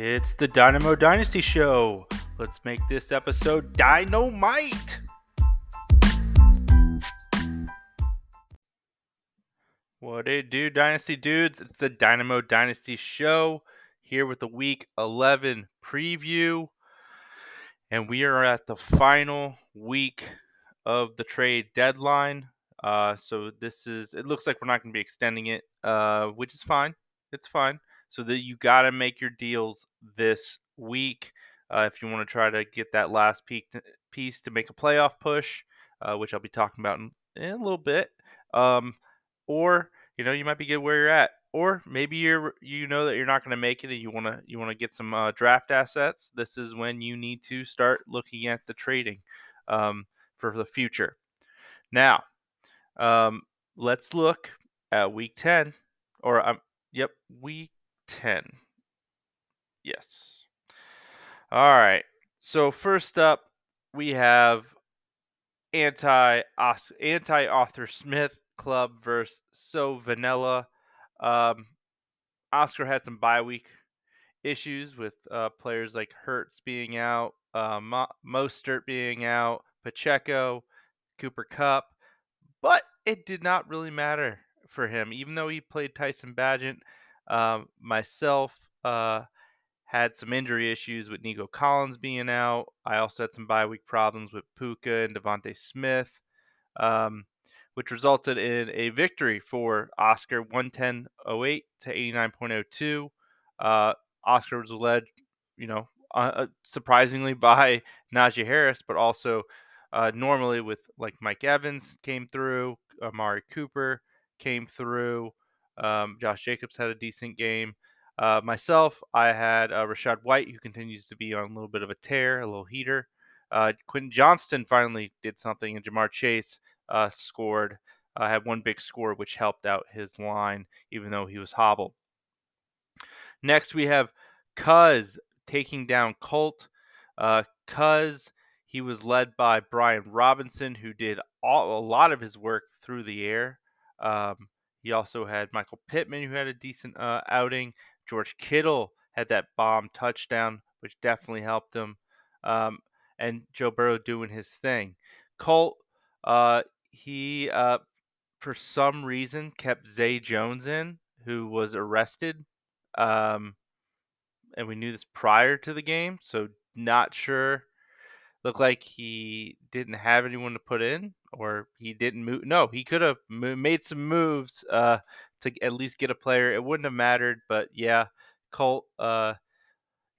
It's the Dynamo Dynasty Show. Let's make this episode dynamite. What it do, Dynasty dudes? It's the Dynamo Dynasty Show here with the Week 11 preview. And we are at the final week of the trade deadline. Uh, so this is, it looks like we're not going to be extending it, uh, which is fine. It's fine. So that you got to make your deals this week uh, if you want to try to get that last piece to make a playoff push, uh, which I'll be talking about in, in a little bit. Um, or you know you might be good where you're at, or maybe you're you know that you're not going to make it and you want to you want to get some uh, draft assets. This is when you need to start looking at the trading um, for the future. Now, um, let's look at week ten, or um, yep, week ten. Yes. All right. So first up, we have anti anti Arthur Smith club versus So Vanilla. Um, Oscar had some bye week issues with uh, players like Hurts being out, uh, Mo- Mostert being out, Pacheco, Cooper Kupp, but it did not really matter for him. Even though he played Tyson Bagent, um, myself uh, had some injury issues with Nico Collins being out. I also had some bye week problems with Puka and DeVonta Smith. Um, which resulted in a victory for Oscar 110.08 to 89.02. Uh, Oscar was led, you know, uh, uh, surprisingly by Najee Harris, but also uh, normally with like Mike Evans came through, Amari Cooper came through, um, Josh Jacobs had a decent game. Uh, myself, I had uh, Rachaad White, who continues to be on a little bit of a tear, a little heater. Uh, Quentin Johnston finally did something, and Ja'Marr Chase uh, scored, uh, had one big score, which helped out his line, even though he was hobbled. Next, we have Cuz taking down Colt. Uh, Cuz, he was led by Brian Robinson, who did all, a lot of his work through the air. Um, he also had Michael Pittman, who had a decent uh, outing. George Kittle had that bomb touchdown, which definitely helped him. Um, and Joe Burrow doing his thing. Colt, uh, he uh, for some reason kept Zay Jones in, who was arrested. Um, and we knew this prior to the game, so not sure. Looked like he didn't have anyone to put in, or he didn't move. No, he could have made some moves uh, to at least get a player. It wouldn't have mattered, but yeah, Colt. Uh,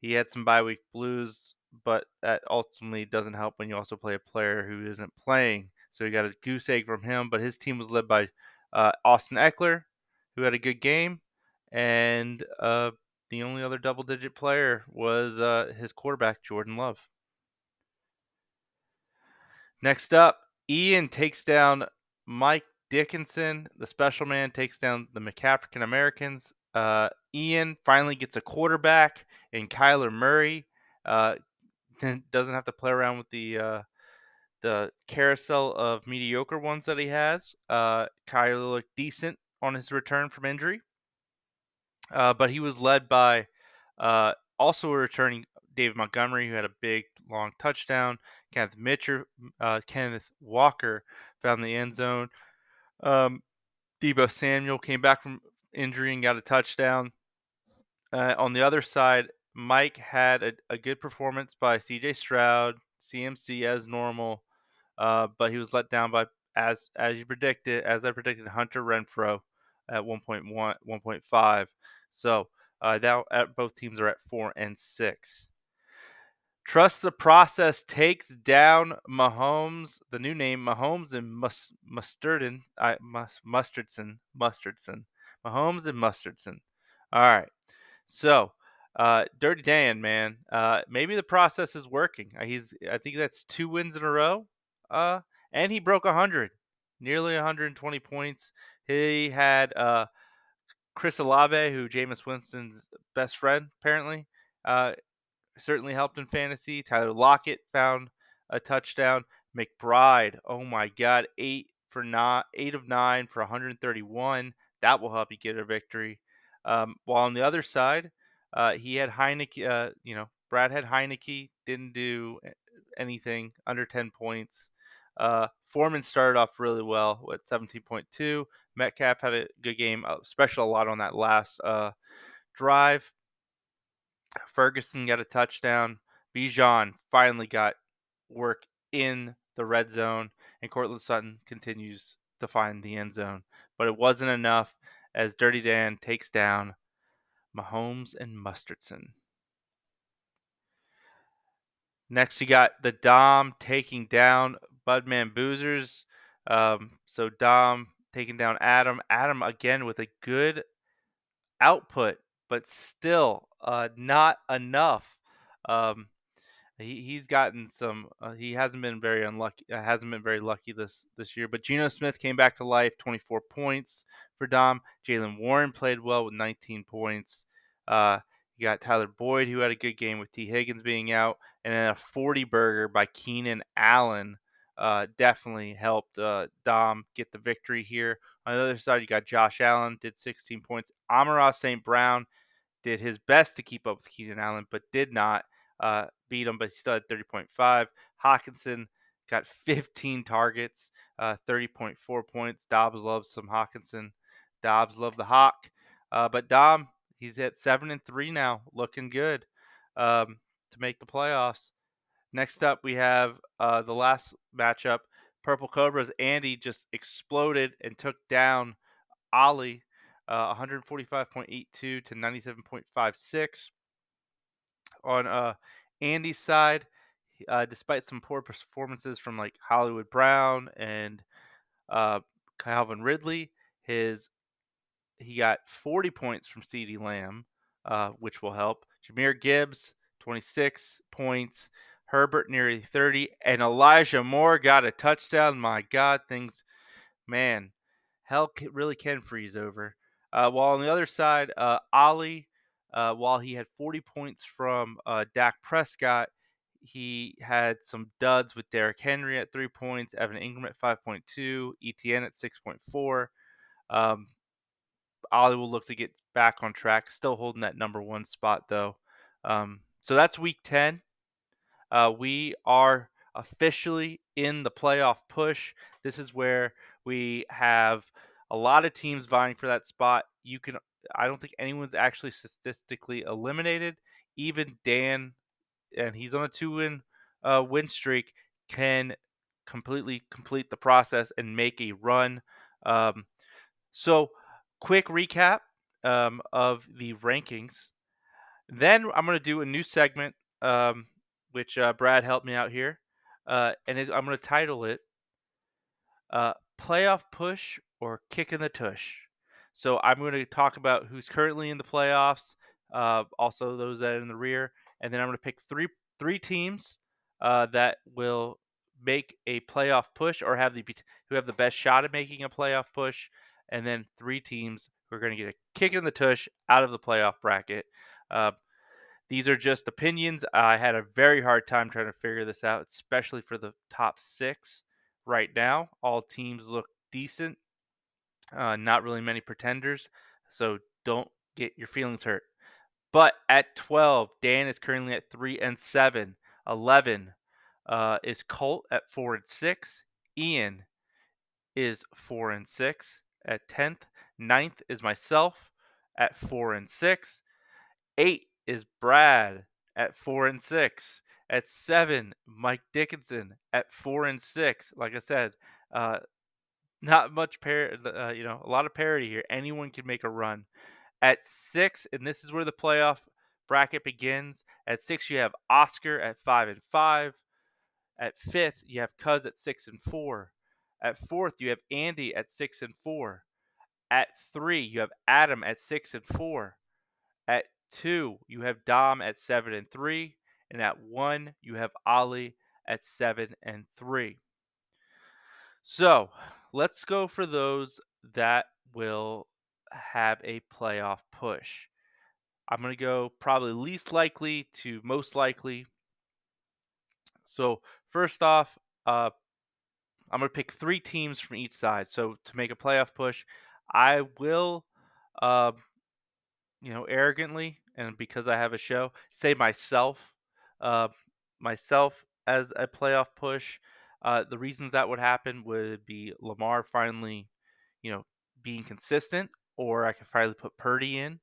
he had some bye week blues, but that ultimately doesn't help when you also play a player who isn't playing. So he got a goose egg from him. But his team was led by uh, Austin Ekeler, who had a good game, and uh, the only other double-digit player was uh, his quarterback Jordan Love. Next up, Ian takes down Mike Dickinson. The special man takes down the McAfrican Americans. Uh, Ian finally gets a quarterback in Kyler Murray. Uh, doesn't have to play around with the uh, the carousel of mediocre ones that he has. Uh, Kyler looked decent on his return from injury, uh, but he was led by uh, also a returning David Montgomery, who had a big long touchdown. Kenneth Mitchell, uh, Kenneth Walker found the end zone. Um, Deebo Samuel came back from injury and got a touchdown. Uh, on the other side, Mike had a, a good performance by C.J. Stroud, CMC as normal, uh, but he was let down by as as you predicted, as I predicted, Hunter Renfrow at 1.1, 1.5. So uh, now at both teams are at four and six. Trust the process takes down Mahomes. The new name Mahomes and Mus- Mustardson. I Mus- Mustardson. Mustardson. Mahomes and Mustardson. All right. So uh, Dirty Dan, man. Uh, maybe the process is working. Uh, he's. I think that's two wins in a row. Uh, and he broke 100, nearly 120 points. He had uh, Chris Olave, who Jameis Winston's best friend, apparently, uh, certainly helped in fantasy. Tyler Lockett found a touchdown. McBride, oh my God, eight for not eight of nine for 131. That will help you get a victory. Um, while on the other side, Uh, he had Heinicke. Uh, you know, Brad had Heinicke. Didn't do anything under 10 points. Uh, Foreman started off really well with 17.2. Metcalf had a good game, especially a lot on that last uh, drive. Ferguson got a touchdown. Bijan finally got work in the red zone, and Courtland Sutton continues to find the end zone. But it wasn't enough as Dirty Dan takes down Mahomes and Mustardson. Next, you got the Dom taking down Budman Boozers. Um, so Dom taking down Adam. Adam again with a good output, but still uh, not enough. Um, he, he's gotten some. Uh, he hasn't been very unlucky. Uh, hasn't been very lucky this this year. But Geno Smith came back to life. 24 points for Dom. Jaylen Warren played well with 19 points. Uh, you got Tyler Boyd who had a good game with Tee Higgins being out, and then a 40 burger by Keenan Allen. Uh, definitely helped uh, Dom get the victory here. On the other side, you got Josh Allen did 16 points. Amon-Ra St. Brown did his best to keep up with Keenan Allen, but did not uh, beat him, but he still had 30.5. Hockenson got 15 targets, uh, 30.4 points. Dobbs loves some Hockenson. Dobbs love the Hawk. Uh, but Dom, he's at seven and three now, looking good um, to make the playoffs. Next up, we have uh, the last matchup. Purple Cobras. Andy just exploded and took down Ollie, uh, 145.82 to 97.56 on uh, Andy's side, uh, despite some poor performances from like Hollywood Brown and uh, Calvin Ridley, his he got 40 points from CeeDee Lamb, uh, which will help. Jahmyr Gibbs, 26 points. Herbert nearly 30, and Elijah Moore got a touchdown. My God, things, man, hell really can freeze over. Uh, while on the other side, uh, Ollie uh, while he had 40 points from uh, Dak Prescott, he had some duds with Derrick Henry at three points, Evan Engram at 5.2, ETN at 6.4. Um, Ollie will look to get back on track, still holding that number one spot though. Um, so that's week 10. Uh, we are officially in the playoff push. This is where we have a lot of teams vying for that spot. You can I don't think anyone's actually statistically eliminated. Even Dan, and he's on a two-win uh, win streak, can completely complete the process and make a run. Um, so, quick recap um, of the rankings. Then I'm going to do a new segment, um, which uh, Brad helped me out here, uh, and I'm going to title it uh, "Playoff Push" or "Kick in the Tush." So I'm going to talk about who's currently in the playoffs, uh, also those that are in the rear, and then I'm going to pick three three teams uh, that will make a playoff push or have the who have the best shot at making a playoff push, and then three teams who are going to get a kick in the tush out of the playoff bracket. Uh, these are just opinions. I had a very hard time trying to figure this out, especially for the top six right now. All teams look decent. Uh, not really many pretenders, so don't get your feelings hurt. But at 12, Dan is currently at 3 and 7. 11 uh, is Colt at 4 and 6. Ian is 4 and 6 at 10th. Ninth is myself at 4 and 6. 8 is Brad at 4 and 6. At 7, Mike Dickinson at 4 and 6. Like I said, uh, not much par, uh, you know, a lot of parity here. Anyone can make a run. At six, and this is where the playoff bracket begins. At six, you have Oscar at five and five. At fifth, you have Cuz at six and four. At fourth, you have Andy at six and four. At three, you have Adam at six and four. At two, you have Dom at seven and three. And at one, you have Ollie at seven and three. So let's go for those that will have a playoff push. I'm going to go probably least likely to most likely. So, first off, uh, I'm going to pick three teams from each side. So, to make a playoff push, I will, uh, you know, arrogantly and because I have a show, say myself, uh, myself as a playoff push. Uh, the reasons that would happen would be Lamar finally, you know, being consistent, or I could finally put Purdy in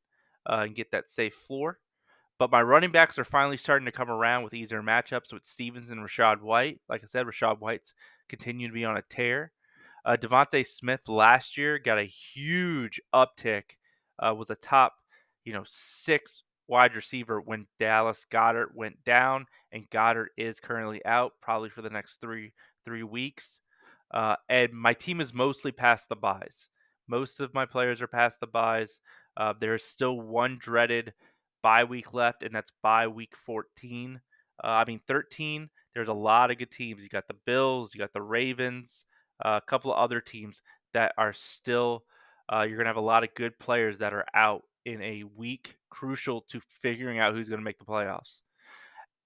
uh, and get that safe floor. But my running backs are finally starting to come around with easier matchups with Stevens and Rachaad White. Like I said, Rachaad White's continuing to be on a tear. Uh, DeVonta Smith last year got a huge uptick, uh, was a top, you know, six wide receiver when Dallas Goedert went down, and Goedert is currently out probably for the next three three weeks. Uh, and my team is mostly past the buys. Most of my players are past the buys. Uh, there's still one dreaded bye week left, and that's bye week 14. Uh, I mean 13. There's a lot of good teams. You got the Bills, you got the Ravens, uh, a couple of other teams that are still. Uh, you're gonna have a lot of good players that are out in a week crucial to figuring out who's going to make the playoffs.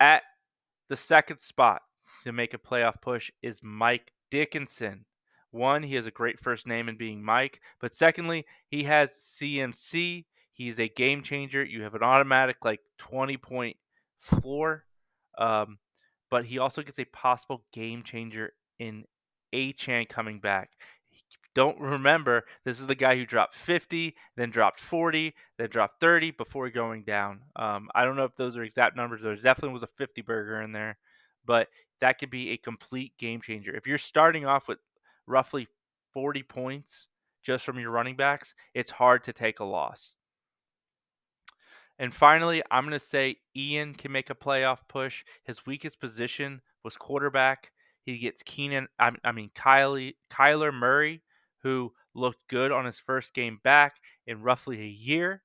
At the second spot to make a playoff push is Mike Dickinson. One, he has a great first name in being Mike, but secondly, he has CMC. He's a game changer. You have an automatic like 20 point floor, um, but he also gets a possible game changer in Achane coming back. Don't remember, this is the guy who dropped 50, then dropped 40, then dropped 30 before going down. Um, I don't know if those are exact numbers. There definitely was a 50 burger in there, but that could be a complete game changer. If you're starting off with roughly 40 points just from your running backs, it's hard to take a loss. And finally, I'm going to say Ian can make a playoff push. His weakest position was quarterback. He gets Keenan, I, I mean, Kylie, Kyler Murray, who looked good on his first game back in roughly a year.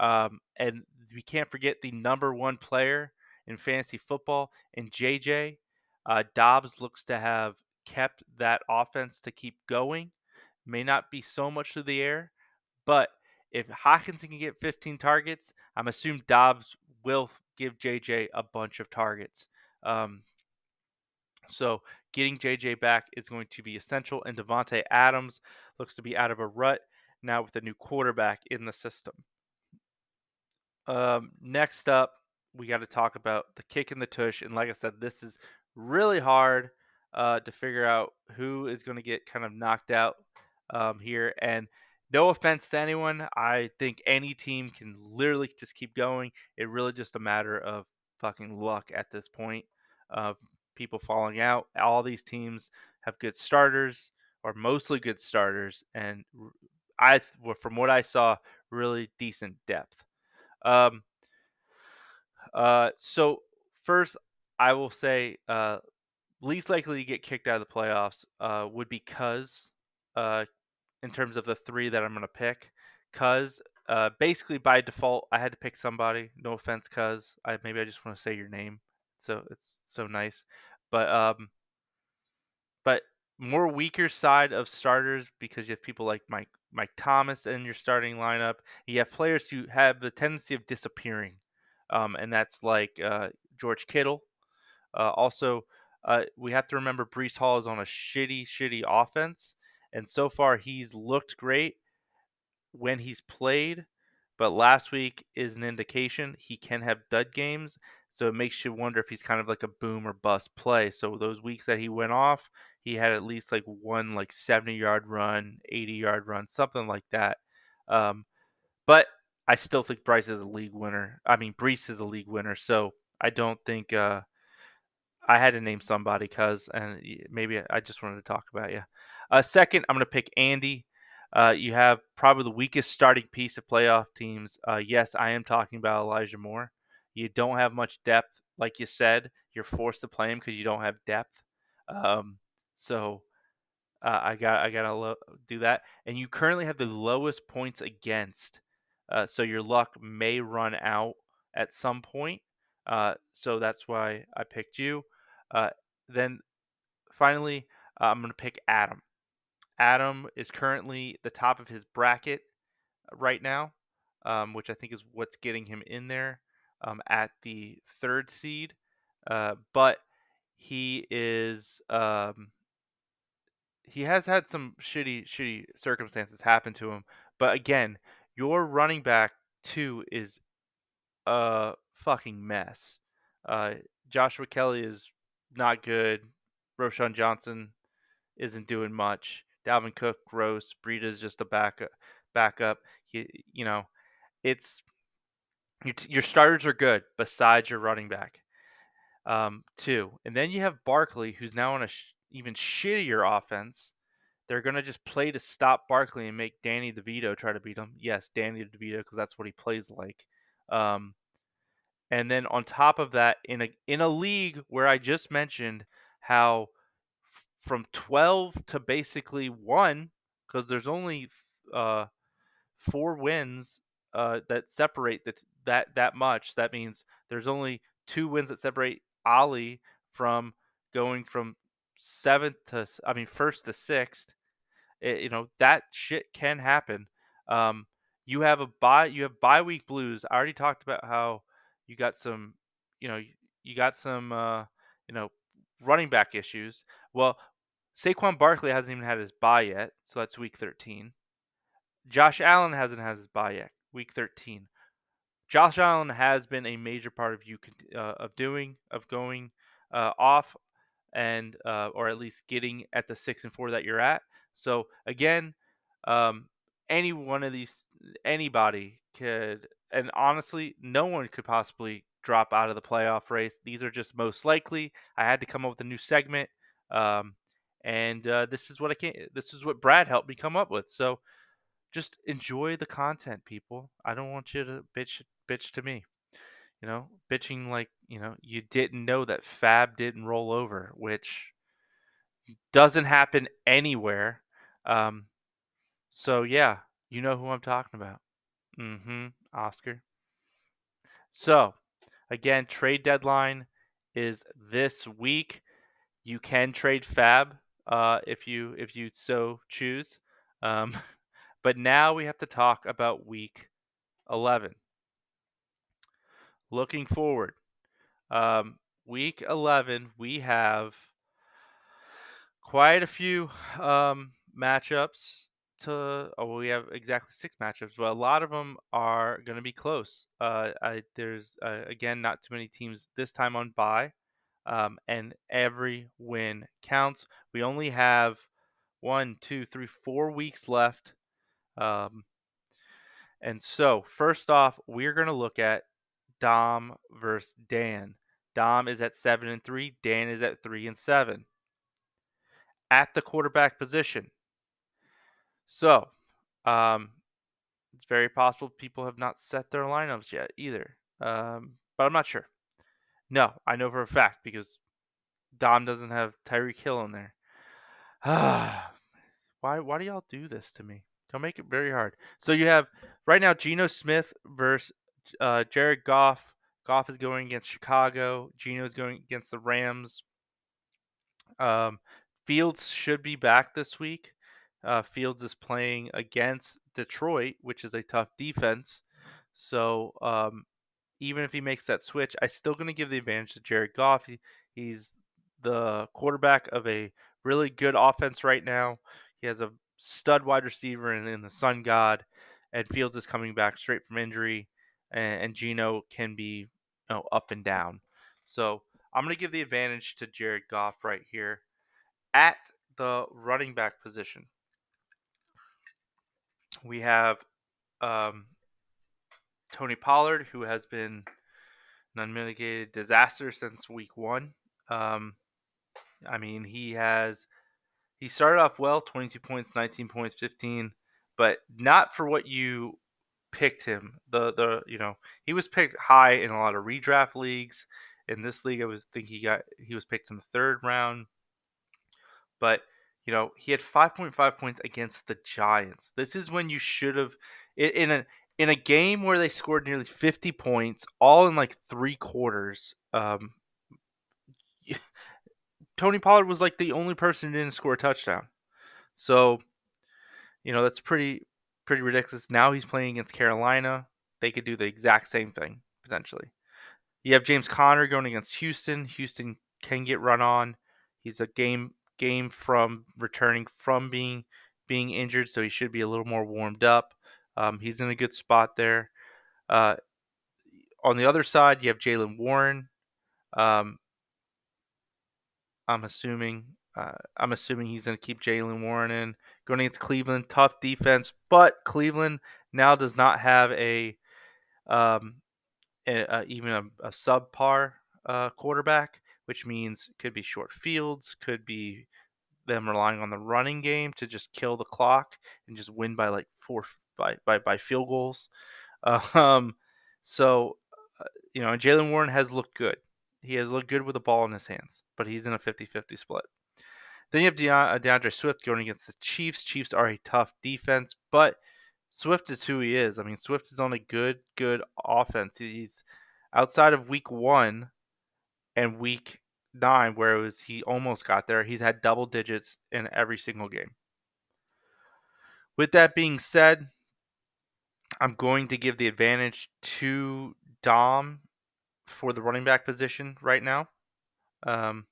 Um, and we can't forget the number one player in fantasy football in JJ. Uh, Dobbs looks to have kept that offense to keep going. May not be so much through the air, but if Hockenson can get 15 targets, I'm assuming Dobbs will give JJ a bunch of targets. Um, so getting JJ back is going to be essential. And Davante Adams looks to be out of a rut now with a new quarterback in the system. Um, next up, we got to talk about the kick in the tush. And like I said, this is really hard uh, to figure out who is going to get kind of knocked out um, here. And no offense to anyone, I think any team can literally just keep going. It really just a matter of fucking luck at this point of people falling out. All these teams have good starters or mostly good starters, and I, from what I saw, really decent depth. Um, uh, so first, I will say uh, least likely to get kicked out of the playoffs uh, would be Cuz, uh, in terms of the three that I'm going to pick. Cuz, uh, basically by default, I had to pick somebody. No offense, Cuz. I maybe I just want to say your name, so it's so nice. But um, but more weaker side of starters because you have people like Mike Mike Thomas in your starting lineup. You have players who have the tendency of disappearing, um, and that's like uh, George Kittle. Uh, also, uh, we have to remember Breece Hall is on a shitty, shitty offense, and so far he's looked great when he's played. But last week is an indication he can have dud games, so it makes you wonder if he's kind of like a boom or bust play. So those weeks that he went off, he had at least like one like 70 yard run, 80 yard run, something like that. Um, but I still think Bryce is a league winner. I mean, Breece is a league winner. So I don't think uh, I had to name somebody because, and maybe I just wanted to talk about you. Uh, second, I'm going to pick Andy. Uh, you have probably the weakest starting piece of playoff teams. Uh, yes, I am talking about Elijah Moore. You don't have much depth, like you said. You're forced to play him because you don't have depth. Um, so uh, I got I gotta lo- do that. And you currently have the lowest points against. Uh, so your luck may run out at some point. Uh, so that's why I picked you. Uh, then finally, uh, I'm gonna pick Adam. Adam is currently the top of his bracket right now, um, which I think is what's getting him in there um, at the third seed. Uh, but he is um, he has had some shitty shitty circumstances happen to him. But again, your running back two is a fucking mess. Uh, Joshua Kelly is not good. Roschon Johnson isn't doing much. Dalvin Cook, gross. Breida is just a backup. Backup. You, you know, it's your, your starters are good besides your running back. Um, two, and then you have Barkley, who's now on a sh- even shittier offense. They're gonna just play to stop Barkley and make Danny DeVito try to beat him. Yes, Danny DeVito, because that's what he plays like. Um, and then on top of that, in a in a league where I just mentioned how from 12 to basically one, because there's only uh, four wins uh, that separate that that that much. That means there's only two wins that separate Ollie from going from seventh to I mean first to sixth. It, you know that shit can happen. Um, you have a buy you have bye week blues. I already talked about how you got some, you know, you got some, uh, you know, running back issues. Well, Saquon Barkley hasn't even had his bye yet, so that's week 13. Josh Allen hasn't had his bye yet, week 13. Josh Allen has been a major part of you uh, of doing of going uh, off and uh, or at least getting at the six and four that you're at. So again, um, any one of these anybody could and honestly, no one could possibly drop out of the playoff race. These are just most likely. I had to come up with a new segment, um, and uh, this is what I can. This is what Brad helped me come up with. So just enjoy the content, people. I don't want you to bitch bitch to me. You know, bitching like you know you didn't know that FAAB didn't roll over, which doesn't happen anywhere. Um, so yeah, you know who I'm talking about. Mm-hmm. Oscar. So, again, trade deadline is this week. You can trade FAAB uh, if you if you so choose. Um, but now we have to talk about week 11. Looking forward, um, week 11 we have quite a few um, matchups to oh we have exactly six matchups, but a lot of them are going to be close. Uh, I, there's uh, again not too many teams this time on bye, um, and every win counts. We only have one, two, three, four weeks left. Um, and so first off, we're going to look at Dom versus Dan. Dom is at seven and three. Dan is at three and seven. At the quarterback position, so, um, it's very possible people have not set their lineups yet either. Um, but I'm not sure. No, I know for a fact because Dom doesn't have Tyreek Hill in there. why why do y'all do this to me? Don't make it very hard. So you have right now Geno Smith versus uh, Jared Goff. Goff is going against Chicago. Geno is going against the Rams. Um, Fields should be back this week uh, Fields is playing against Detroit, which is a tough defense. So um, even if he makes that switch, I'm still going to give the advantage to Jared Goff. He, he's the quarterback of a really good offense right now. He has a stud wide receiver in, in the Sun God, and Fields is coming back straight from injury, and, and Geno can be you know, up and down. So I'm going to give the advantage to Jared Goff right here at the running back position we have um, Tony Pollard, who has been an unmitigated disaster since week one. Um, I mean, he has he started off well, 22 points, 19 points, 15, but not for what you picked him. The the you know he was picked high in a lot of redraft leagues. In this league, I was think he got he was picked in the third round, but you know, he had 5.5 points against the Giants. This is when you should have in a in a game where they scored nearly 50 points, all in like three quarters. Um, Tony Pollard was like the only person who didn't score a touchdown. So, you know, that's pretty pretty ridiculous. Now he's playing against Carolina. They could do the exact same thing potentially. You have James Conner going against Houston. Houston can get run on. He's a game game from returning from being being injured, so he should be a little more warmed up. Um, he's in a good spot there. Uh, on the other side, you have Jaylen Warren. Um, I'm assuming uh, I'm assuming he's going to keep Jaylen Warren in going against Cleveland. Tough defense, but Cleveland now does not have a um, a, a, even a, a subpar uh, quarterback, which means could be short fields, could be them relying on the running game to just kill the clock and just win by like four by by, by field goals. Um, so uh, you know, Jaylen Warren has looked good. He has looked good with the ball in his hands, but he's in a 50-50 split. Then you have De- uh, D'Andre Swift going against the Chiefs. Chiefs are a tough defense, but Swift is who he is. I mean, Swift is on a good, good offense. He's outside of week one and week nine, where it was he almost got there. He's had double digits in every single game. With that being said, I'm going to give the advantage to Dom for the running back position right now. Um,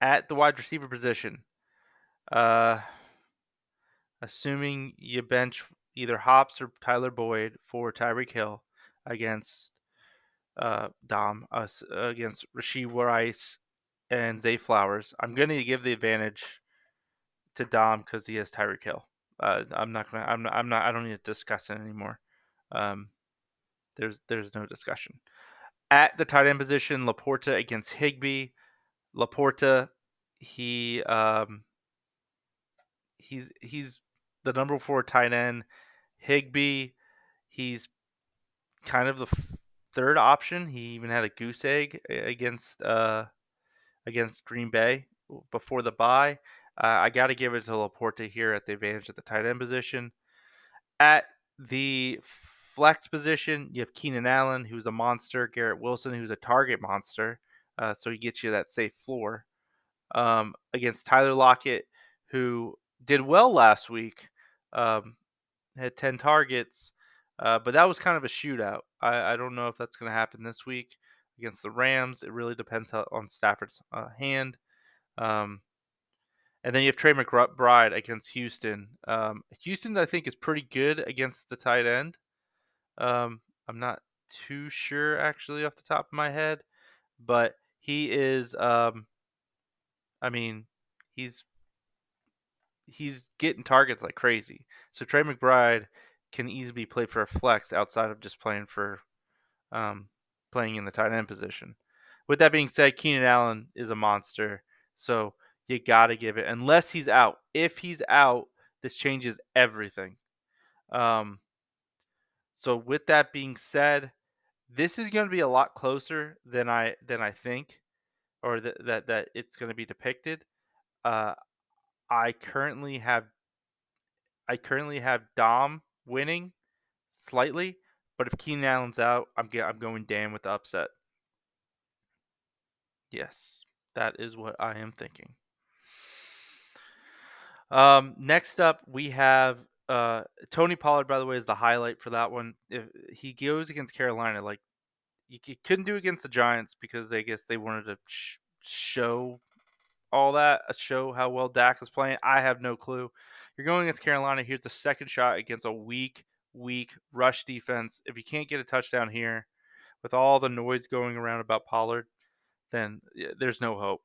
at the wide receiver position, uh, assuming you bench either Hops or Tyler Boyd for Tyreek Hill against uh, Dom, uh, against Rashee Rice and Zay Flowers, I'm going to give the advantage to Dom because he has Tyreek Hill. Uh, I'm not gonna. I'm not. I'm not. I don't need to discuss it anymore. Um, there's there's no discussion. At the tight end position, Laporta against Higbee. Laporta, he um, he's he's the number four tight end. Higbee, he's kind of the third option. He even had a goose egg against uh, against Green Bay before the bye. Uh, I got to give it to Laporta here at the advantage at the tight end position. At the flex position, you have Keenan Allen, who's a monster. Garrett Wilson, who's a target monster. Uh, so he gets you that safe floor. Um, against Tyler Lockett, who did well last week, um, had 10 targets, uh, but that was kind of a shootout. I, I don't know if that's going to happen this week against the Rams. It really depends on Stafford's uh, hand. Um, and then you have Trey McBride against Houston. Um, Houston, I think, is pretty good against the tight end. Um, I'm not too sure actually off the top of my head, but he is. Um, I mean, he's he's getting targets like crazy. So Trey McBride can easily play for a flex outside of just playing for um, playing in the tight end position. With that being said, Keenan Allen is a monster, so you got to give it unless he's out. If he's out, this changes everything. Um, so with that being said, this is going to be a lot closer than I than I think, or th- that that it's going to be depicted. Uh, I currently have I currently have Dom winning slightly, but if Keenan Allen's out, I'm get, I'm going Dan with the upset. Yes, that is what I am thinking. Um, next up, we have uh, Tony Pollard. By the way, is the highlight for that one. If he goes against Carolina, like you, couldn't do against the Giants because I guess they wanted to sh- show all that, uh, show how well Dak is playing. I have no clue. You're going against Carolina. Here's the second shot against a weak, weak rush defense. If you can't get a touchdown here, with all the noise going around about Pollard, then there's no hope.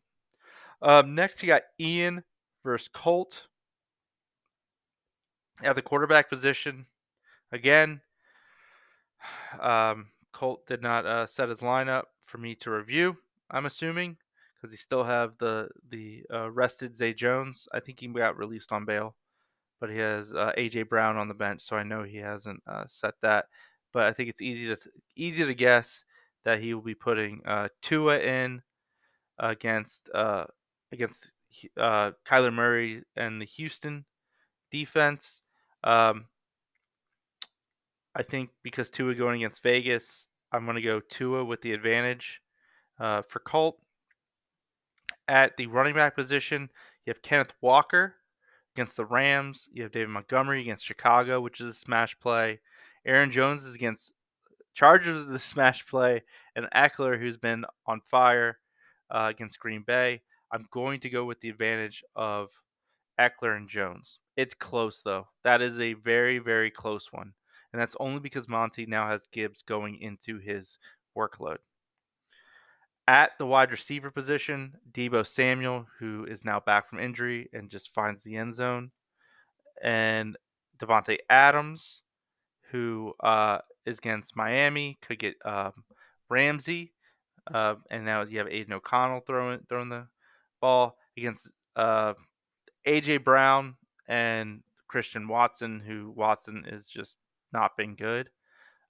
Um, next, you got Ian versus Colt at the quarterback position. Again, um, Colt did not uh, set his lineup for me to review. I'm assuming because he still have the the uh, rested Zay Jones. I think he got released on bail, but he has uh, AJ Brown on the bench, so I know he hasn't uh, set that. But I think it's easy to th- easy to guess that he will be putting uh, Tua in against uh, against uh, Kyler Murray and the Houston defense. Um, I think because Tua going against Vegas, I'm going to go Tua with the advantage uh, for Colt. At the running back position, you have Kenneth Walker against the Rams. You have David Montgomery against Chicago, which is a smash play. Aaron Jones is against Chargers the smash play, and Ekeler, who's been on fire uh, against Green Bay. I'm going to go with the advantage of Ekeler and Jones. It's close though. That is a very very close one, and that's only because Monty now has Gibbs going into his workload. At the wide receiver position, Deebo Samuel, who is now back from injury and just finds the end zone, and Davante Adams, who uh, is against Miami, could get um, Ramsey, uh, and now you have Aidan O'Connell throwing throwing the ball against uh, AJ Brown and Christian Watson, who Watson is just not been good.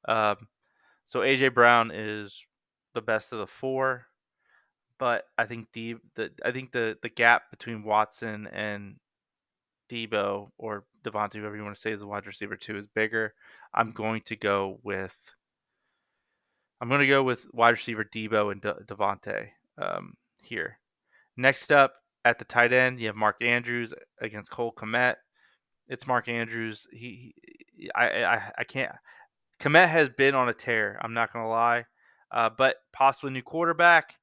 Um, so AJ Brown is the best of the four, but I think the I think the the gap between Watson and Deebo or Davante, whoever you want to say is the wide receiver two, is bigger. I'm going to go with I'm going to go with wide receiver Deebo and De- Davante um, here. Next up at the tight end, you have Mark Andrews against Cole Kmet. It's Mark Andrews. He, he I, I, I can't. Kmet has been on a tear. I'm not going to lie, uh, but possibly new quarterback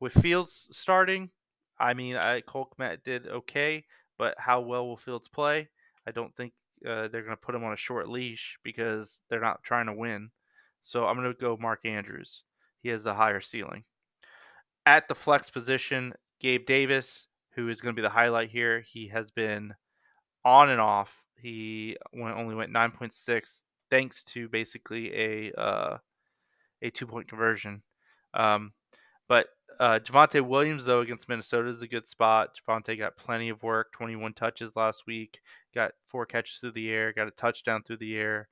with Fields starting. I mean, I, Cole did okay, but how well will Fields play? I don't think uh, they're going to put him on a short leash because they're not trying to win. So I'm going to go Mark Andrews. He has the higher ceiling. At the flex position, Gabe Davis, who is going to be the highlight here. He has been on and off. He only went 9.6 thanks to basically a uh, a two point conversion. Um, but uh, Javonte Williams, though, against Minnesota is a good spot. Javonte got plenty of work, 21 touches last week, got four catches through the air, got a touchdown through the air.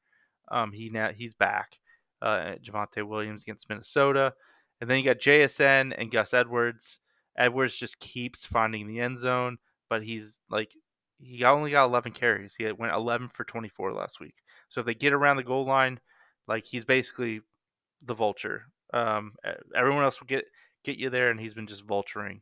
Um, he now he's back. Uh, Javonte Williams against Minnesota, and then you got JSN and Gus Edwards. Edwards just keeps finding the end zone, but he's like he only got 11 carries. He went 11 for 24 last week. So if they get around the goal line, like he's basically the vulture. Um, everyone else will get get you there, and he's been just vulturing.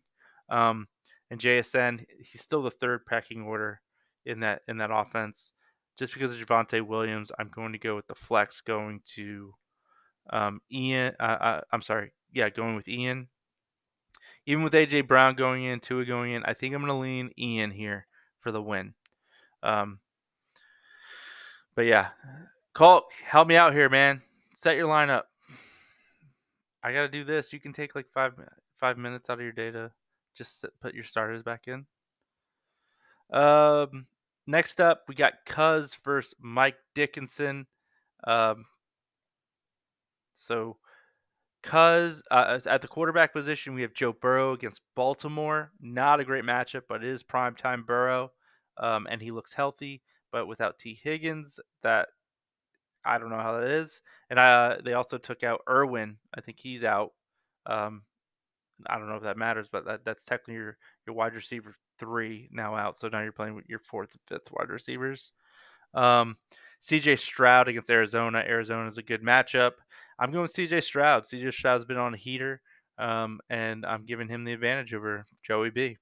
Um, and JSN, he's still the third packing order in that in that offense. Just because of Javonte Williams, I'm going to go with the flex, going to um, Ian. Uh, uh, I'm sorry, yeah, going with Ian. Even with AJ Brown going in, Tua going in, I think I'm going to lean Ian here for the win. Um, but yeah, Colt, help me out here, man. Set your lineup. I gotta do this. You can take like five five minutes out of your day to just put your starters back in. Um, next up, we got Cuz versus Mike Dickinson. Um, so Cuz uh, at the quarterback position, we have Joe Burrow against Baltimore. Not a great matchup, but it is prime time Burrow, um, and he looks healthy. But without Tee. Higgins, that I don't know how that is. And uh, they also took out Irwin. I think he's out. Um, I don't know if that matters, but that, that's technically your, your wide receiver three now out. So now you're playing with your fourth and fifth wide receivers. Um, CJ Stroud against Arizona. Arizona is a good matchup. I'm going with CJ Stroud. CJ Stroud's been on a heater, um, and I'm giving him the advantage over Joey B.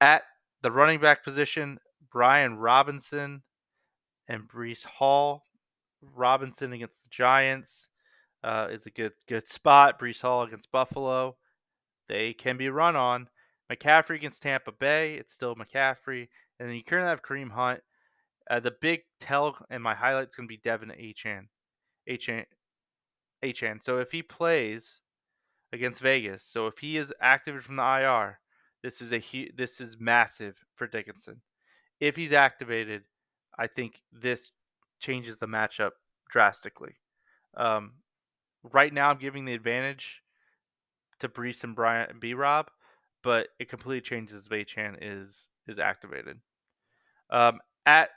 At the running back position, Brian Robinson and Breece Hall. Robinson against the Giants uh, is a good good spot. Breece Hall against Buffalo, they can be run on. McCaffrey against Tampa Bay, it's still McCaffrey, and then you currently have Kareem Hunt. Uh, the big tell and my highlight's going to be De'Von Achane, Achane, Achane. So if he plays against Vegas, so if he is activated from the IR, this is a this is massive for Dickinson. If he's activated, I think this changes the matchup drastically. Um, right now, I'm giving the advantage to Breece and Bryant and B Rob, but it completely changes if Chan is is activated. Um, at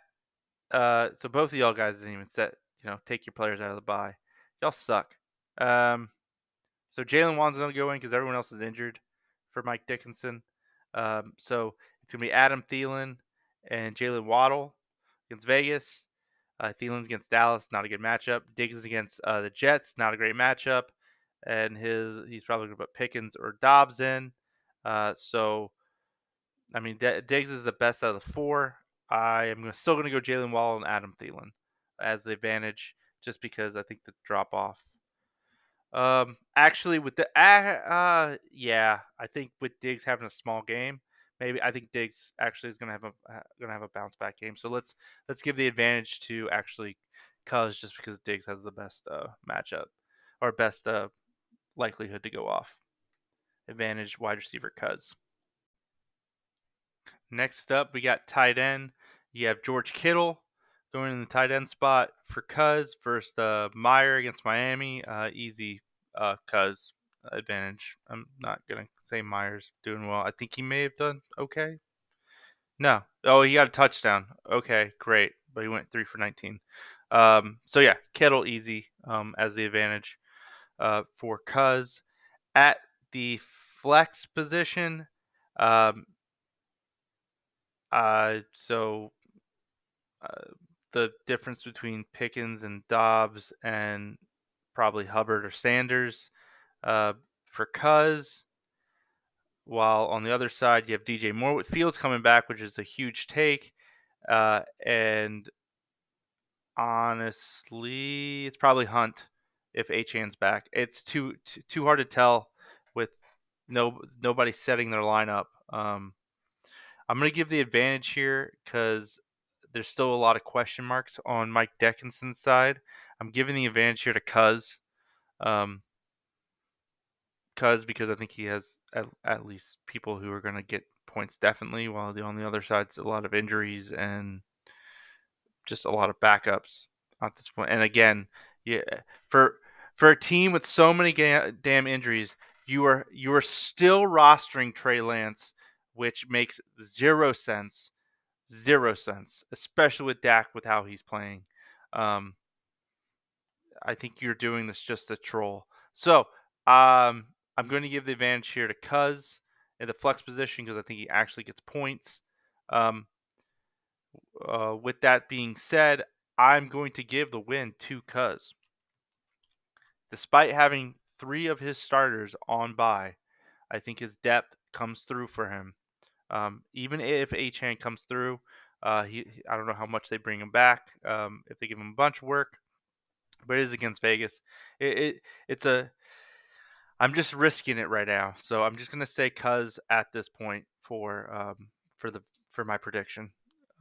uh, so both of y'all guys didn't even set you know take your players out of the bye. Y'all suck. Um, so Jalen Warren's going to go in because everyone else is injured for Mike Dickinson. Um, so it's going to be Adam Thielen and Jaylen Waddle against Vegas. Uh, Thielen's against Dallas, not a good matchup. Diggs against uh, the Jets, not a great matchup. And his he's probably going to put Pickens or Dobbs in. Uh, so, I mean, D- Diggs is the best out of the four. I am still going to go Jalen Wall and Adam Thielen as the advantage, just because I think the drop off. Um, actually, with the uh, yeah, I think with Diggs having a small game, maybe I think Diggs actually is going to have a going to have a bounce back game. So let's let's give the advantage to actually Cuz just because Diggs has the best uh, matchup or best uh, likelihood to go off. Advantage wide receiver Cuz. Next up, we got tight end. You have George Kittle going in the tight end spot for Cuz versus uh, Meyer against Miami. Uh, easy uh, Cuz advantage. I'm not gonna say Myers doing well. I think he may have done okay. No. Oh, he got a touchdown. Okay, great. But he went three for 19. Um, so yeah, Kittle easy um, as the advantage uh, for Cuz. At the flex position, um, uh, so uh, the difference between Pickens and Dobbs and probably Hubbard or Sanders uh, for Cuz. While on the other side, you have DJ Moore with Fields coming back, which is a huge take. Uh, and honestly, it's probably Hunt if Achane's back. It's too, too too hard to tell with no nobody setting their lineup. Um, I'm gonna give the advantage here because there's still a lot of question marks on Mike Dickinson's side. I'm giving the advantage here to Cuz. Um, Cuz because I think he has at, at least people who are going to get points definitely, while the on the other side's a lot of injuries and just a lot of backups at this point. And again, yeah, for for a team with so many ga- damn injuries, you are you are still rostering Trey Lance, which makes zero sense, zero sense, especially with Dak with how he's playing. Um, I think you're doing this just to troll. So um, I'm going to give the advantage here to Cuz in the flex position because I think he actually gets points. Um, uh, with that being said, I'm going to give the win to Cuz. Despite having three of his starters on by, I think his depth comes through for him. Um, even if Achane comes through, uh, he I don't know how much they bring him back. Um, if they give him a bunch of work, but it is against Vegas. It, it it's a I'm just risking it right now, so I'm just gonna say Cuz at this point for um, for the for my prediction.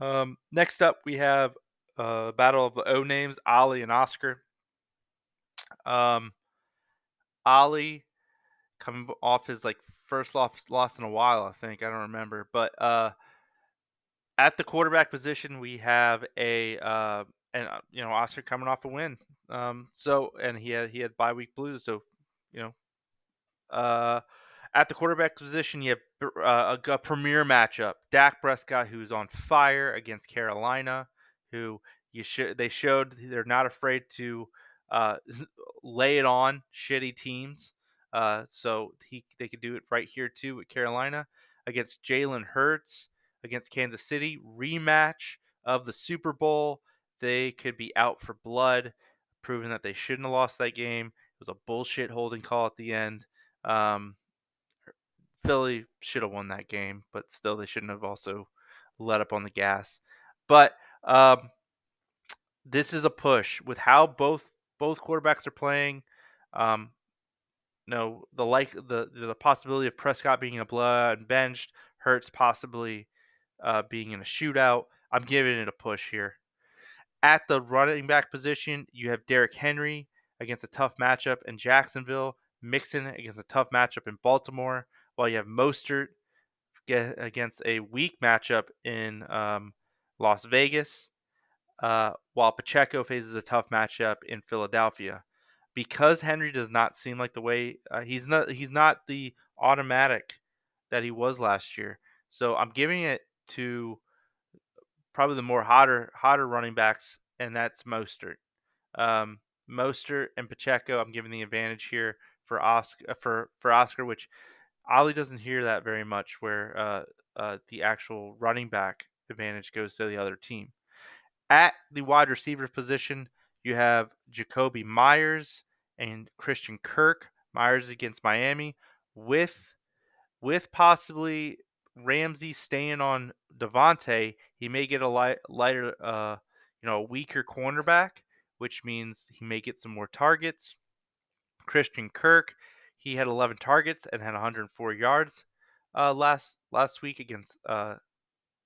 Um, next up, we have uh, battle of the O names, Ollie and Oscar. Um, Ollie coming off his like first loss loss in a while, I think. I don't remember, but uh, at the quarterback position, we have a uh, and uh, you know Oscar coming off a win. Um, so and he had he had bye week blues, so you know. Uh, at the quarterback position, you have uh, a, a premier matchup: Dak Prescott, who's on fire against Carolina, who you should they showed they're not afraid to uh, lay it on shitty teams. Uh, so he they could do it right here too with Carolina against Jalen Hurts against Kansas City rematch of the Super Bowl. They could be out for blood, proving that they shouldn't have lost that game. It was a bullshit holding call at the end. Um, Philly should have won that game, but still they shouldn't have also let up on the gas. But um, this is a push with how both both quarterbacks are playing. Um, no, the like the the possibility of Prescott being a blood benched, Hurts possibly uh, being in a shootout. I'm giving it a push here. At the running back position, you have Derrick Henry against a tough matchup in Jacksonville, Mixon against a tough matchup in Baltimore, while you have Mostert against a weak matchup in um, Las Vegas, uh, while Pacheco faces a tough matchup in Philadelphia. Because Henry does not seem like the way uh, he's not he's not the automatic that he was last year. So I'm giving it to probably the more hotter hotter running backs, and that's Mostert. Um, Mostert and Pacheco, I'm giving the advantage here for Oscar uh, for for Oscar, which Ollie doesn't hear that very much, where uh, uh, the actual running back advantage goes to the other team. At the wide receiver position, you have Jakobi Meyers and Christian Kirk. Myers against Miami, with with possibly Ramsey staying on Davante, he may get a light, lighter, uh, you know, a weaker cornerback, which means he may get some more targets. Christian Kirk, he had 11 targets and had 104 yards uh, last last week against uh,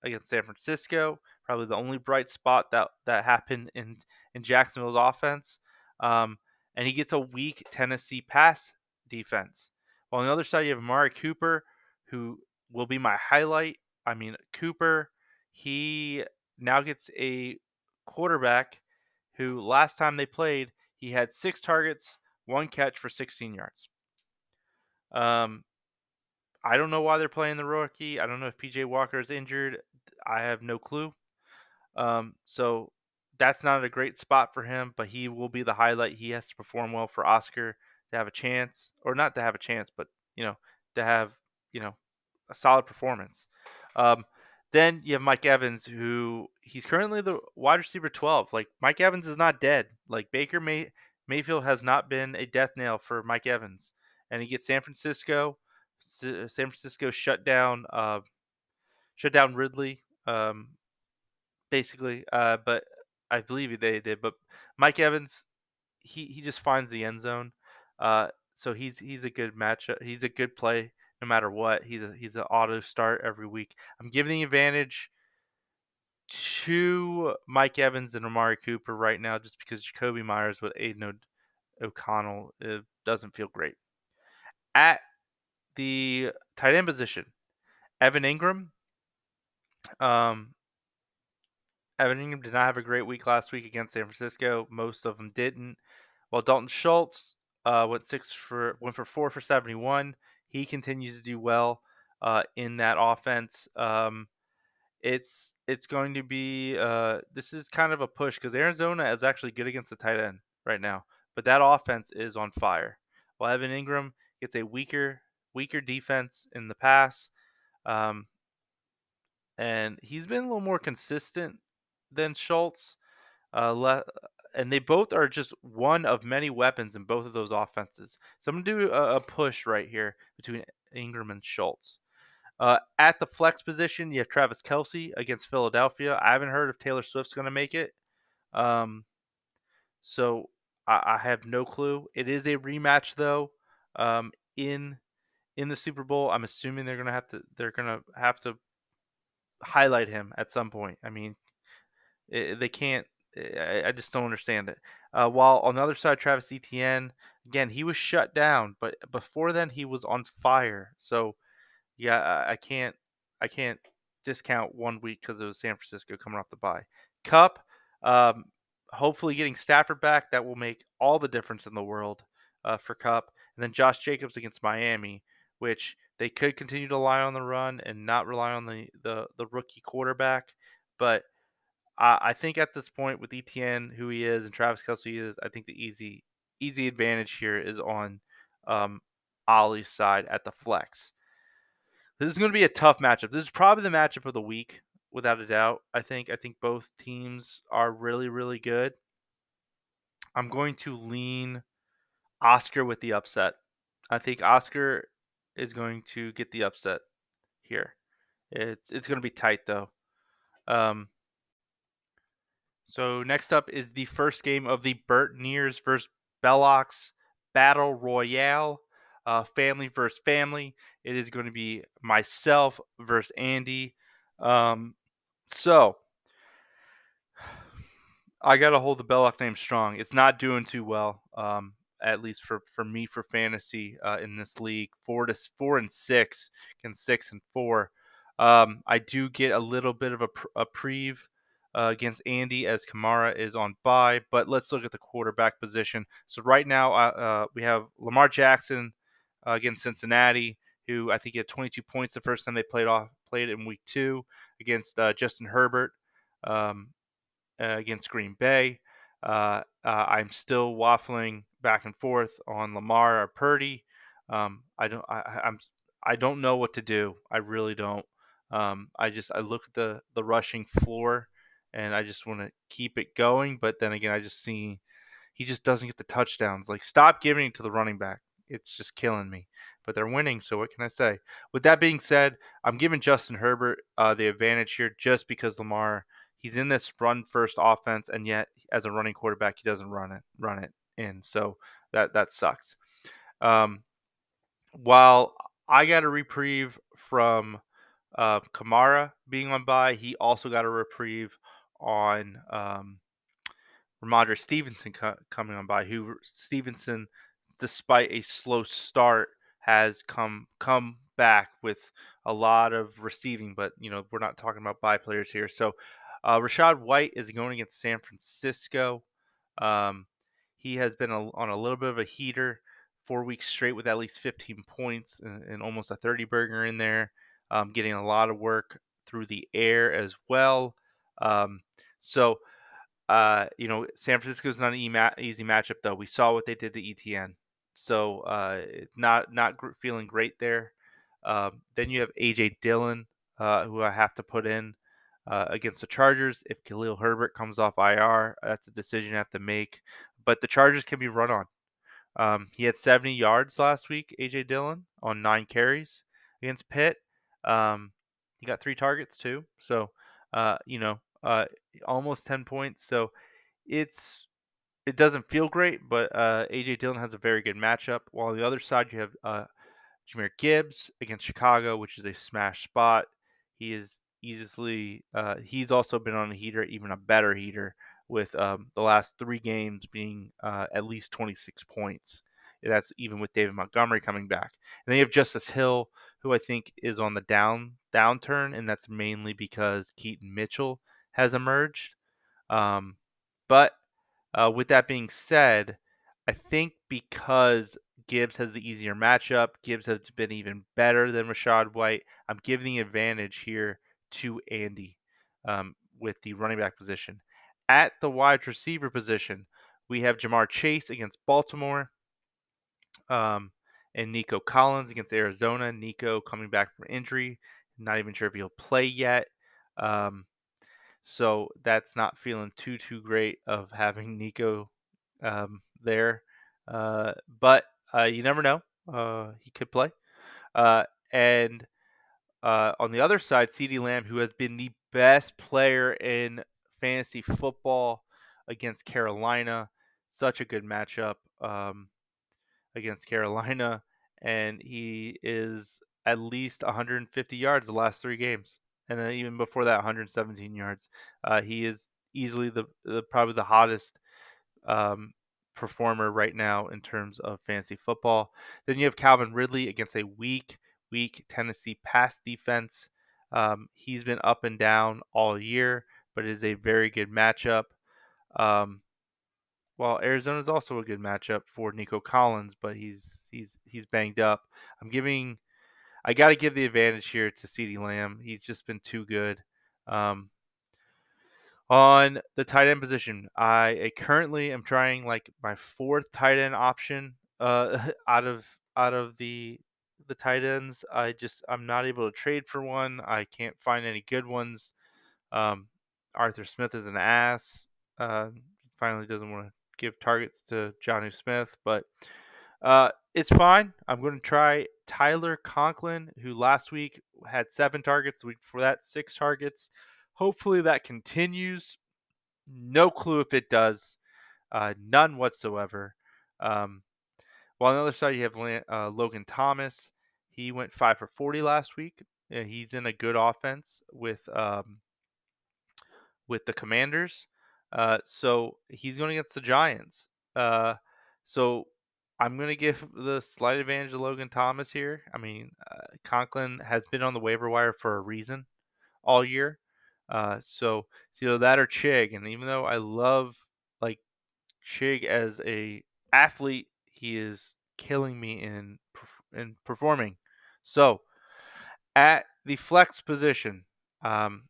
against San Francisco probably the only bright spot that that happened in in Jacksonville's offense. Um, and he gets a weak Tennessee pass defense. While on the other side, you have Amari Cooper, who will be my highlight. I mean, Cooper, he now gets a quarterback who last time they played, he had six targets, one catch for 16 yards. Um, I don't know why they're playing the rookie. I don't know if PJ Walker is injured. I have no clue. Um, so that's not a great spot for him, but he will be the highlight. He has to perform well for Oscar to have a chance, or not to have a chance, but you know, to have you know a solid performance. Um, then you have Mike Evans, who he's currently the wide receiver 12. Like Mike Evans is not dead. Like Baker May, Mayfield has not been a death nail for Mike Evans, and he gets San Francisco. San Francisco shut down, uh, shut down Ridley, um, basically. Uh, but I believe they did. But Mike Evans, he he just finds the end zone. Uh, so he's he's a good matchup. He's a good play no matter what. He's a, he's an auto start every week. I'm giving the advantage to Mike Evans and Amari Cooper right now, just because Jakobi Meyers with Aidan O'Connell it doesn't feel great. At the tight end position, Evan Engram. Um, Evan Engram did not have a great week last week against San Francisco. Most of them didn't. While Dalton Schultz uh, went six for went for four for seventy one. He continues to do well uh, in that offense. Um, it's it's going to be uh, this is kind of a push because Arizona is actually good against the tight end right now, but that offense is on fire. While Evan Engram gets a weaker weaker defense in the pass, um, and he's been a little more consistent than Schultz. Uh, le- and they both are just one of many weapons in both of those offenses. So I'm gonna do a, a push right here between Engram and Schultz. Uh, at the flex position, you have Travis Kelce against Philadelphia. I haven't heard if Taylor Swift's gonna make it, um, so I, I, have no clue. It is a rematch though. Um, in in the Super Bowl, I'm assuming they're gonna have to they're gonna have to highlight him at some point. I mean, it, they can't I, I just don't understand it. Uh, while on the other side, Travis Etienne, again, he was shut down, but before then he was on fire. So yeah, I, can't I can't discount one week because it was San Francisco coming off the bye. Kupp, um, hopefully getting Stafford back, that will make all the difference in the world uh, for Kupp, And then Josh Jacobs against Miami, which they could continue to rely on the run and not rely on the the, the rookie quarterback, but I, I think at this point with Etienne, who he is, and Travis Kelce is, I think the easy easy advantage here is on um, Ollie's side at the flex. This is going to be a tough matchup. This is probably the matchup of the week, without a doubt. I think I think both teams are really really good. I'm going to lean Oscar with the upset. I think Oscar is going to get the upset here. It's it's going to be tight though. Um, so next up is the first game of the Burtoneers versus Bellocks Battle Royale. Uh, family versus family. It is going to be myself versus Andy. Um, so I got to hold the Belloc name strong. It's not doing too well, um, at least for, for me for fantasy uh, in this league. Four to four and six, and six and four. Um, I do get a little bit of a, a preve uh, against Andy as Kamara is on bye. But let's look at the quarterback position. So right now uh, uh we have Lamar Jackson uh, against Cincinnati, who I think had 22 points the first time they played off played in Week Two against uh, Justin Herbert um, against Green Bay. I'm still waffling back and forth on Lamar or Purdy. Um, I don't. I, I'm. I don't know what to do. I really don't. Um, I just I look at the the rushing floor and I just want to keep it going. But then again, I just see he just doesn't get the touchdowns. Like, stop giving it to the running back. It's just killing me. But they're winning, so what can I say? With that being said, I'm giving Justin Herbert uh, the advantage here just because Lamar he's in this run first offense, and yet as a running quarterback, he doesn't run it run it in. So that that sucks. Um, while I got a reprieve from uh, Kamara being on bye, he also got a reprieve on um, Rhamondre Stevenson co- coming on by. Who Stevenson, despite a slow start, has come come back with a lot of receiving. But you know we're not talking about bye players here. So uh, Rachaad White is going against San Francisco. Um, he has been a, on a little bit of a heater, four weeks straight with at least 15 points and, and almost a 30 burger in there. Um, getting a lot of work through the air as well. Um, so uh, you know, San Francisco's not an easy matchup though. We saw what they did to Etienne, so uh, not not feeling great there. Um, then you have AJ Dillon, uh, who I have to put in uh, against the Chargers. If Khalil Herbert comes off IR, that's a decision I have to make. But the Chargers can be run on. Um, he had 70 yards last week, AJ Dillon, on nine carries against Pitt. Um, he got three targets too. So, uh, you know, uh, almost 10 points. So it's it doesn't feel great, but uh, AJ Dillon has a very good matchup. While on the other side, you have uh, Jahmyr Gibbs against Chicago, which is a smash spot. He is easily uh, he's also been on a heater, even a better heater, with um, the last three games being uh, at least 26 points. That's even with David Montgomery coming back. And then you have Justice Hill, who I think is on the down downturn, and that's mainly because Keaton Mitchell has emerged. Um, but uh, with that being said, I think because Gibbs has the easier matchup, Gibbs has been even better than Rachaad White. I'm giving the advantage here to Andy um, with the running back position. At the wide receiver position, we have Ja'Marr Chase against Baltimore um, and Nico Collins against Arizona. Nico coming back from injury. Not even sure if he'll play yet. Um, so that's not feeling too too great of having Nico um, there. Uh, but uh, you never know. Uh, he could play. Uh, and uh, on the other side, CeeDee Lamb, who has been the best player in fantasy football against Carolina, such a good matchup um, against Carolina, and he is at least 150 yards the last three games and then even before that, 117 yards. Uh, he is easily the, the, probably the hottest um, performer right now in terms of fantasy football. Then you have Calvin Ridley against a weak, weak Tennessee pass defense. Um, he's been up and down all year, but it is a very good matchup. Um, well, Arizona is also a good matchup for Nico Collins, but he's he's he's banged up. I'm giving I got to give the advantage here to CeeDee Lamb. He's just been too good. Um, on the tight end position, I, I, currently am trying like my fourth tight end option uh, out of out of the the tight ends. I just I'm not able to trade for one. I can't find any good ones. Um, Arthur Smith is an ass. Uh, finally doesn't want to give targets to Jonnu Smith, but uh, it's fine. I'm going to try Tyler Conklin, who last week had seven targets, the week before that, six targets. Hopefully that continues. No clue if it does. Uh, none whatsoever. Um, while on the other side, you have uh, Logan Thomas. He went five for 40 last week. He's in a good offense with um, with the Commanders. Uh, so he's going against the Giants. Uh, so I'm going to give the slight advantage to Logan Thomas here. I mean, uh, Conklin has been on the waiver wire for a reason all year. Uh, so it's either that or Chig. And even though I love like Chig as a athlete, he is killing me in in performing. So at the flex position, um,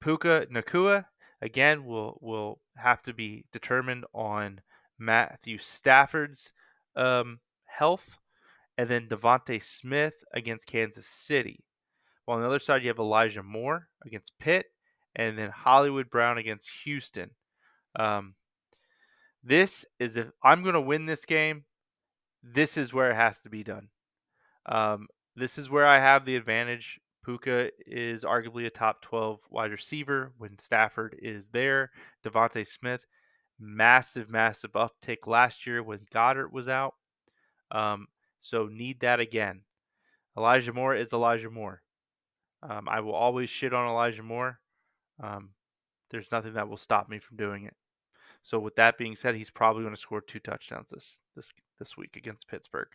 Puka Nacua again will will have to be determined on Matthew Stafford's um, health, and then DeVonta Smith against Kansas City. While on the other side, you have Elijah Moore against Pitt, and then Hollywood Brown against Houston. Um, this is if I'm going to win this game, this is where it has to be done. Um, this is where I have the advantage. Puka is arguably a top 12 wide receiver when Stafford is there. DeVonta Smith massive, massive uptick last year when Goedert was out. Um, so need that again. Elijah Moore is Elijah Moore. Um, I will always shit on Elijah Moore. Um, there's nothing that will stop me from doing it. So with that being said, he's probably going to score two touchdowns this this this week against Pittsburgh,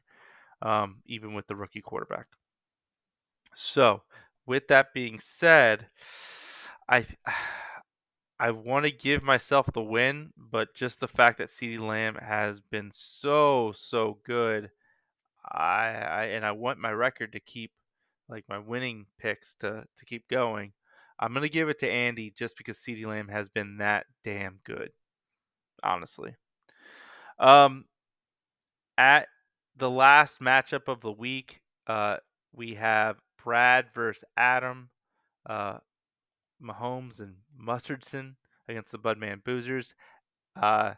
um, even with the rookie quarterback. So with that being said, I I want to give myself the win, but just the fact that CeeDee Lamb has been so so good, I, I and I want my record to keep like my winning picks to to keep going. I'm gonna give it to Andy just because CeeDee Lamb has been that damn good, honestly. Um, at the last matchup of the week, uh, we have Brad versus Adam, uh, Mahomes and Mustardson against the Budman Boozers. Uh,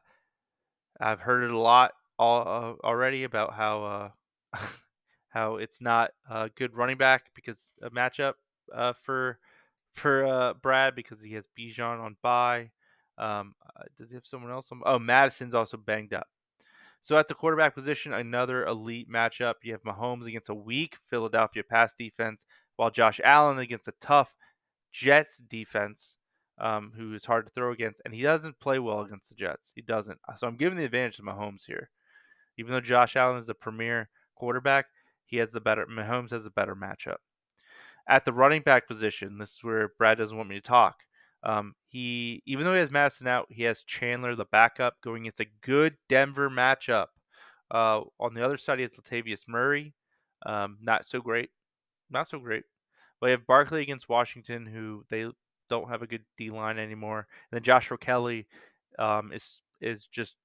I've heard it a lot all, uh, already about how uh, how it's not a good running back because a matchup uh, for for uh, Brad because he has Bijan on bye. Um, uh, does he have someone else? On, oh, Mattison's also banged up. So at the quarterback position, another elite matchup. You have Mahomes against a weak Philadelphia pass defense, while Josh Allen against a tough Jets defense, um, who is hard to throw against, and he doesn't play well against the Jets. He doesn't. So I'm giving the advantage to Mahomes here. Even though Josh Allen is a premier quarterback, he has the better. Mahomes has a better matchup. At the running back position, this is where Brad doesn't want me to talk. Um, he even though he has Mattison out, he has Chandler the backup going against a good Denver matchup. Uh, on the other side, he has Latavius Murray. Um, not so great, not so great. You have Barkley against Washington, who they don't have a good D line anymore. And then Joshua Kelley um, is is just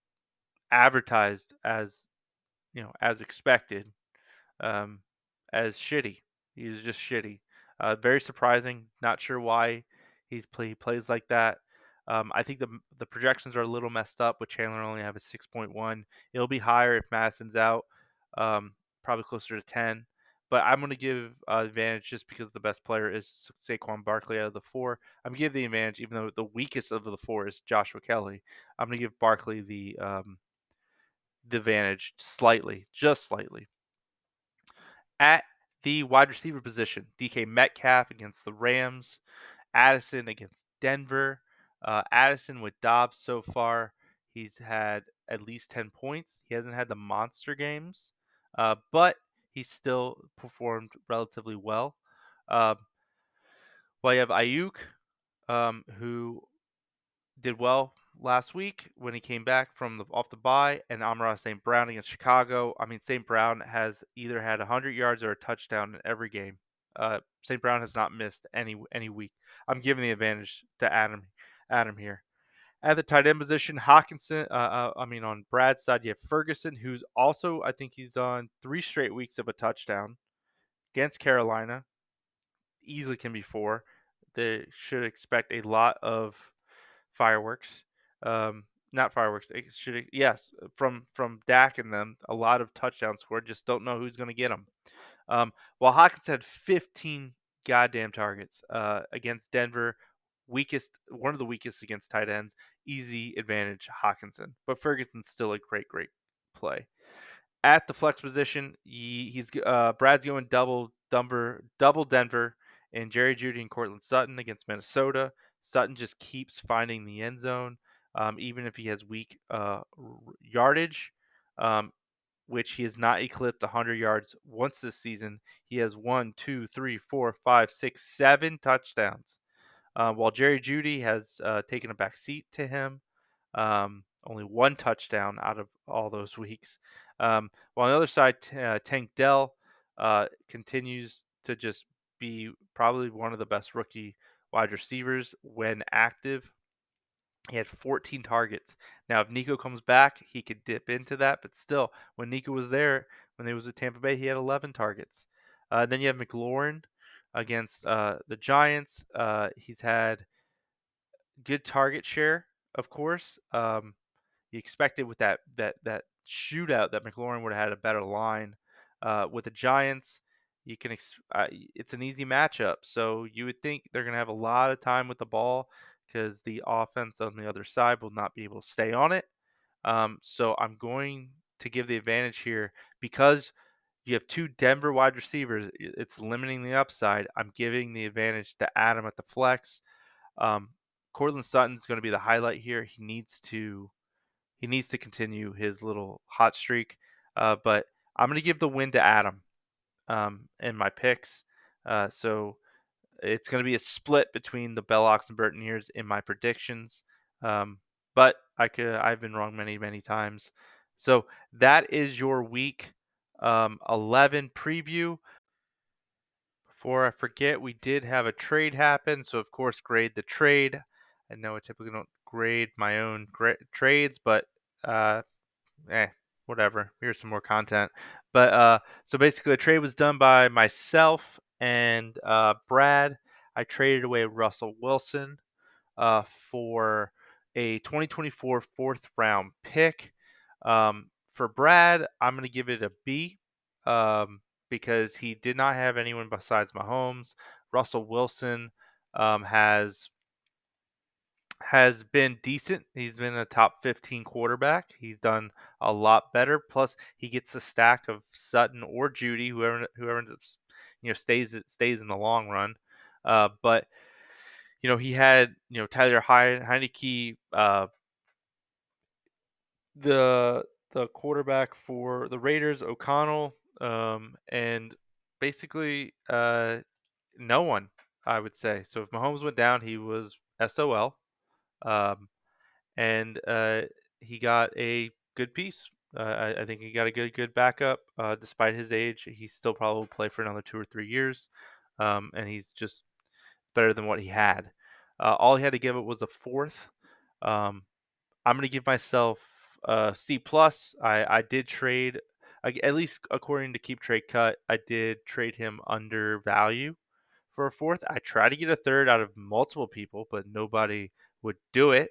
advertised as you know as expected, um, as shitty. He's just shitty. Uh, very surprising. Not sure why he's play, he plays like that. Um, I think the the projections are a little messed up with Chandler only have a 6.1. It'll be higher if Mattison's out, um, probably closer to 10. But I'm going to give uh, advantage just because the best player is Saquon Barkley out of the four. I'm going to give the advantage, even though the weakest of the four is Joshua Kelley. I'm going to give Barkley the um, the advantage slightly, just slightly. At the wide receiver position, DK Metcalf against the Rams, Addison against Denver. Uh, Addison with Dobbs so far, he's had at least 10 points. He hasn't had the monster games, uh, but he's still performed relatively well. Uh, well, you have Aiyuk, um, who did well last week when he came back from the off the bye, and Amon-Ra St. Brown against Chicago. I mean, St. Brown has either had 100 yards or a touchdown in every game. Uh, St. Brown has not missed any any week. I'm giving the advantage to Adam Adam here. At the tight end position, Hockenson. Uh, uh, I mean, on Brad's side, you have Ferguson, who's also I think he's on three straight weeks of a touchdown against Carolina. Easily can be four. They should expect a lot of fireworks. Um, not fireworks. Should yes from from Dak and them a lot of touchdowns scored. Just don't know who's going to get them. Um, while Hawkins had 15 goddamn targets uh, against Denver, weakest one of the weakest against tight ends. Easy advantage Hockenson. but Ferguson's still a great great play. At the flex position, he, he's uh, Brad's going double Denver, double Denver, and Jerry Jeudy and Courtland Sutton against Minnesota. Sutton just keeps finding the end zone, um, even if he has weak uh, yardage. Um, which he has not eclipsed 100 yards once this season. He has one, two, three, four, five, six, seven touchdowns. Uh, while Jerry Jeudy has uh, taken a back seat to him, um, only one touchdown out of all those weeks. Um, while on the other side, uh, Tank Dell uh, continues to just be probably one of the best rookie wide receivers when active. He had 14 targets. Now, if Nico comes back, he could dip into that, but still, when Nico was there, when he was with Tampa Bay, he had 11 targets. Uh, then you have McLaurin against uh, the Giants. Uh, he's had good target share, of course. Um, you expected with that that that shootout that McLaurin would have had a better line. Uh, with the Giants, you can ex- uh, it's an easy matchup, so you would think they're going to have a lot of time with the ball because the offense on the other side will not be able to stay on it. Um, so I'm going to give the advantage here because you have two Denver wide receivers. It's limiting the upside. I'm giving the advantage to Adam at the flex. Um, Courtland Sutton's going to be the highlight here. He needs to he needs to continue his little hot streak. Uh, but I'm going to give the win to Adam um, in my picks. Uh, so it's going to be a split between the Bellocks and Burtoneers in my predictions. Um, but I could I've been wrong many many times. So that is your week um, 11 preview. Before I forget, we did have a trade happen. So of course, grade the trade. I know I typically don't grade my own gra- trades, but uh, eh, whatever. Here's some more content. But uh, so basically, the trade was done by myself and uh, Brad. I traded away Russell Wilson uh, for a 2024 fourth round pick. Um, for Brad, I'm going to give it a B um, because he did not have anyone besides Mahomes. Russell Wilson um, has has been decent. He's been a top 15 quarterback. He's done a lot better. Plus, he gets the stack of Sutton or Jeudy, whoever whoever ends up, you know, stays stays in the long run. Uh, but you know, he had you know Tyler Heinicke, uh, the the quarterback for the Raiders, O'Connell, um, and basically uh, no one, I would say. So if Mahomes went down, he was SOL. Um, and uh, he got a good piece. Uh, I, I, think he got a good good backup. Uh, despite his age, he still probably will play for another two or three years, um, and he's just better than what he had. Uh, all he had to give it was a fourth. Um, I'm gonna give myself a C plus. I I did trade, at least according to Keep Trade Cut, I did trade him under value for a fourth. I tried to get a third out of multiple people, but nobody would do it.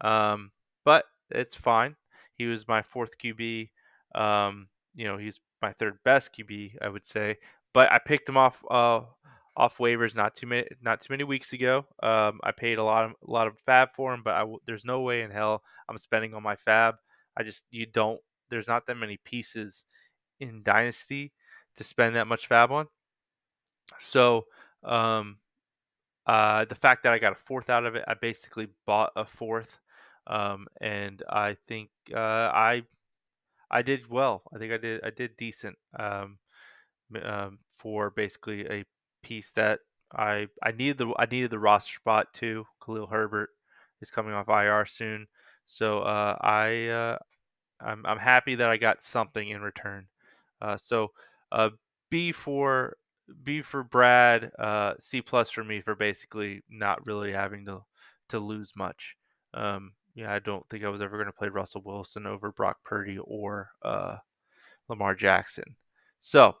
Um, but it's fine. He was my fourth QB. Um, you know, he's my third best QB, I would say. But I picked him off uh, off waivers not too many not too many weeks ago. Um, I paid a lot of a lot of FAAB for him, but I, there's no way in hell I'm spending on my FAAB. I just you don't. There's not that many pieces in Dynasty to spend that much FAAB on. So um, uh, the fact that I got a fourth out of it, I basically bought a fourth, um, and I think uh, I I did well. I think I did I did decent um, um, for basically a piece that I I needed the I needed the roster spot too. Khalil Herbert is coming off IR soon, so uh, I uh, I'm I'm happy that I got something in return. Uh, so uh, B for B for Brad, uh, C plus for me for basically not really having to to lose much. Um, yeah, I don't think I was ever going to play Russell Wilson over Brock Purdy or uh, Lamar Jackson. So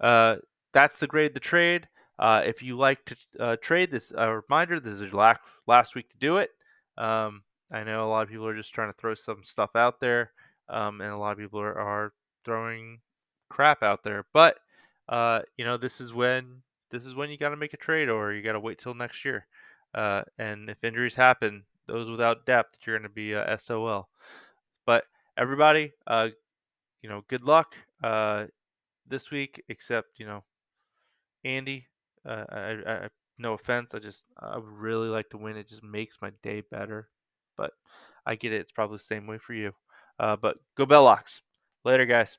that's the grade the trade. If you like to trade this, a reminder: this is last last week to do it. Um, I know a lot of people are just trying to throw some stuff out there, um, and a lot of people are, are throwing crap out there, but uh, you know, this is when this is when you got to make a trade, or you got to wait till next year. Uh, and if injuries happen, those without depth, you're going to be a SOL. But everybody, uh, you know, good luck uh, this week. Except you know, Andy. Uh, I, I, no offense, I just I would really like to win. It just makes my day better. But I get it. It's probably the same way for you. Uh, but go Bellocks. Later, guys.